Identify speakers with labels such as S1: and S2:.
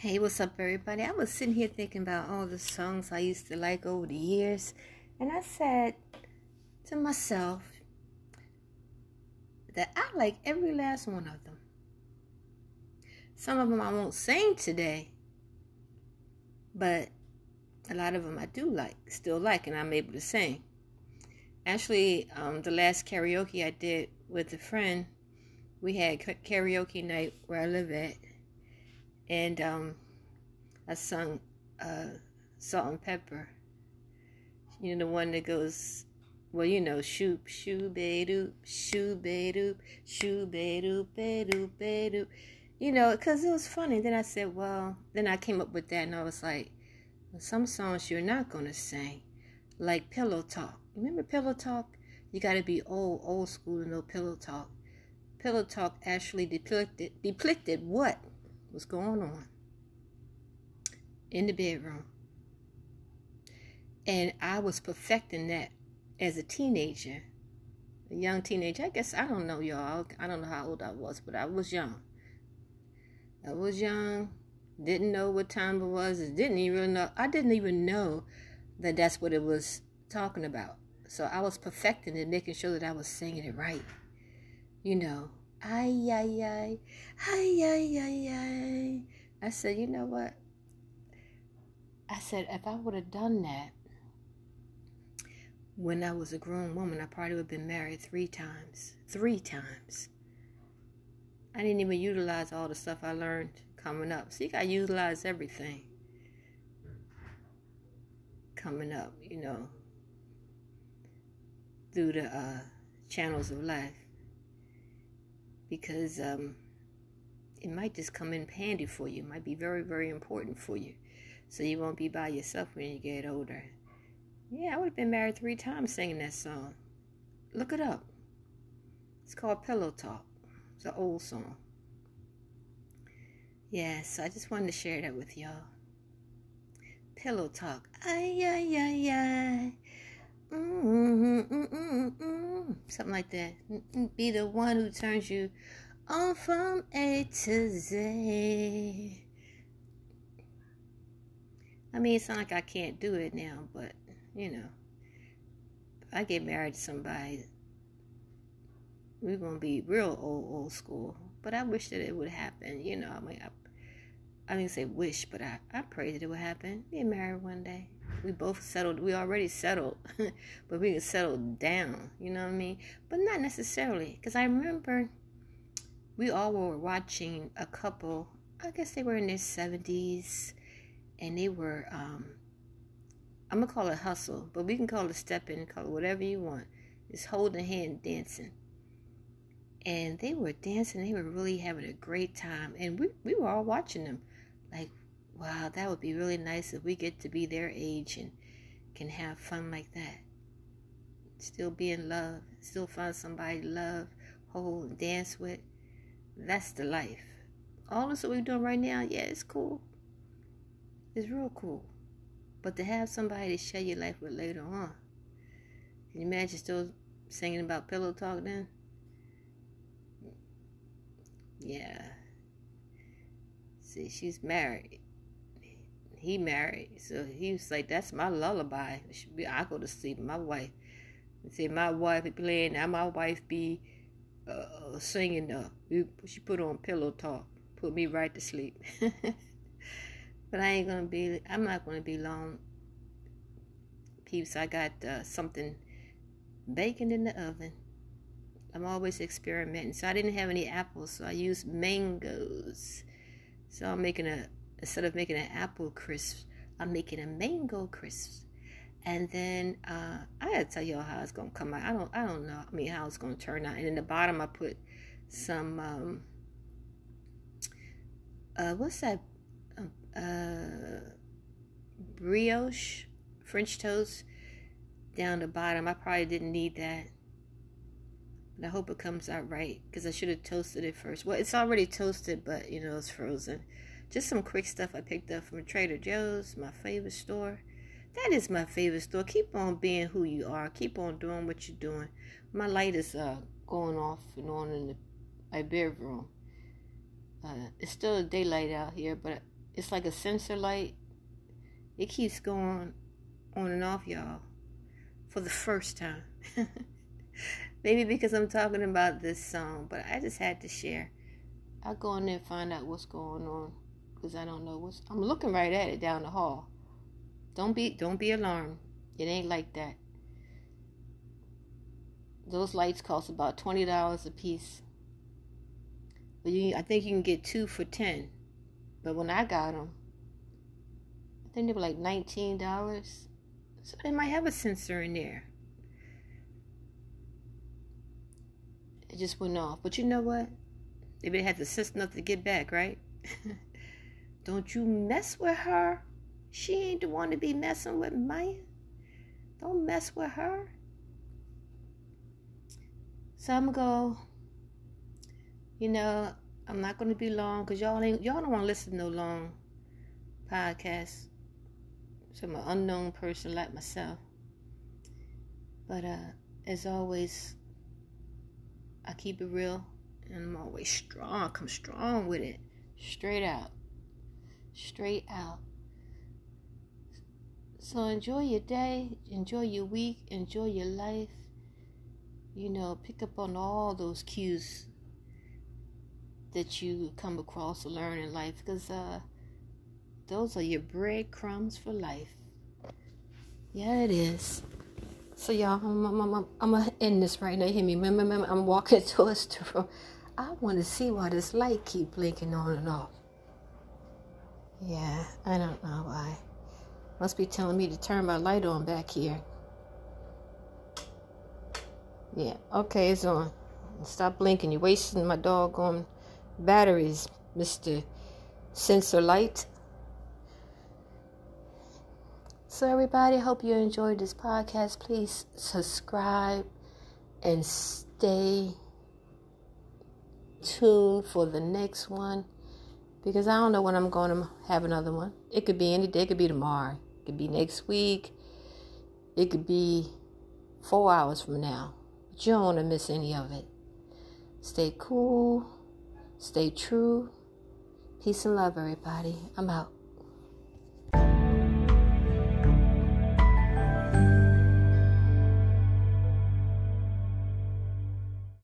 S1: Hey, what's up, everybody? I was sitting here thinking about all the songs I used to like over the years, and I said to myself that I like every last one of them. Some of them I won't sing today, but a lot of them I do like, still like, and I'm able to sing. Actually, um, the last karaoke I did with a friend, we had karaoke night where I live at and um, I sung uh, Salt-N-Pepa. You know the one that goes, well, you know, shoop, shoo, be doop, shoo, be doop, shoo, be doop, be doop, be doop. You know, because it was funny. Then I said, well, then I came up with that, and I was like, some songs you're not gonna sing, like Pillow Talk. Remember Pillow Talk? You got to be old, old school to know Pillow Talk. Pillow Talk actually depicted depicted what was going on in the bedroom. And I was perfecting that as a teenager, a young teenager. I guess I don't know, y'all. I don't know how old I was, but I was young. I was young, didn't know what time it was, didn't even know. I didn't even know that that's what it was talking about. So I was perfecting it, making sure that I was singing it right. You know, Ay, ay, ay. Ay, ay, ay, ay. I said, you know what? I said, if I would have done that when I was a grown woman, I probably would have been married three times. Three times. I didn't even utilize all the stuff I learned coming up. See, I utilize everything coming up, you know, through the uh, channels of life because um, it might just come in handy for you. It might be very, very important for you. So you won't be by yourself when you get older. Yeah, I would have been married three times singing that song. Look it up. It's called Pillow Talk. It's an old song. Yes, I just wanted to share that with y'all. Pillow Talk. Ay, ay, ay, ay. Mm-hmm. Something like that. Be the one who turns you on from A to Z. I mean, it's not like I can't do it now, but you know, if I get married to somebody, we're gonna be real old, old school. But I wish that it would happen. You know, I mean, I, I didn't say wish, but I, I pray that it would happen. Get married one day we both settled we already settled but we can settle down you know what i mean? But not necessarily because i remember we all were watching a couple i guess they were in their 70s and they were um i'm gonna call it hustle but we can call it stepping call it whatever you want it's holding hand dancing. And they were dancing they were really having a great time and we, we were all watching them like wow, that would be really nice if we get to be their age and can have fun like that. Still be in love, still find somebody to love, hold, and dance with. That's the life. All this what we're doing right now, yeah, it's cool. It's real cool. But to have somebody to share your life with later on. Can you imagine still singing about pillow talk then? Yeah. See, she's married he married, so he was like, "That's my lullaby." I go to sleep. My wife, say, my wife be playing. Now my wife be uh, singing. Uh, she put on pillow talk, put me right to sleep. but I ain't gonna be. I'm not gonna be long. Peeps, I got uh, something baking in the oven. I'm always experimenting. So I didn't have any apples, so I used mangoes. So I'm making a instead of making an apple crisp, I'm making a mango crisp. And then uh, I gotta tell y'all how it's gonna come out. I don't I don't know. I mean how it's gonna turn out. And in the bottom I put some um, uh, what's that? Uh, uh, brioche French toast down the bottom. I probably didn't need that. But I hope it comes out right because I should have toasted it first. Well, it's already toasted, but you know it's frozen. Just some quick stuff I picked up from Trader Joe's, my favorite store. That is my favorite store. Keep on being who you are. Keep on doing what you're doing. My light is uh, going off and on in the, my bedroom. Uh, it's still daylight out here, but it's like a sensor light. It keeps going on and off, y'all, for the first time. Maybe because I'm talking about this song, but I just had to share. I'll go in there and find out what's going on because I don't know what's. I'm looking right at it down the hall. Don't be don't be alarmed. It ain't like that. Those lights cost about twenty dollars a piece. But you, I think you can get two for ten. But when I got them, I think they were like nineteen dollars. So they might have a sensor in there. It just went off. But you know what? Maybe they had the sense enough to get back, right? Don't you mess with her. She ain't the one to be messing with Maya. Don't mess with her. So I'm go. You know, I'm not gonna be long because y'all ain't y'all don't want to listen to no long podcasts. So I'm an unknown person like myself. But uh, as always, I keep it real and I'm always strong. Come strong with it. Straight out. Straight out. So enjoy your day, enjoy your week, enjoy your life. You know, pick up on all those cues that you come across to learn in life because uh, those are your breadcrumbs for life. Yeah, it is. So y'all, I'm, I'm, I'm, I'm gonna end this right now. Hear me? I'm walking towards the room. I want to see why this light keep blinking on and off. Yeah, I don't know why. Must be telling me to turn my light on back here. Yeah, okay, it's on. Stop blinking. You're wasting my doggone batteries, Mr. Sensor Light. So, everybody, hope you enjoyed this podcast. Please subscribe and stay tuned for the next one because I don't know when I'm going to have another one. It could be any day, it could be tomorrow, it could be next week, it could be four hours from now. But you don't want to miss any of it. Stay cool, stay true. Peace and love, everybody. I'm out.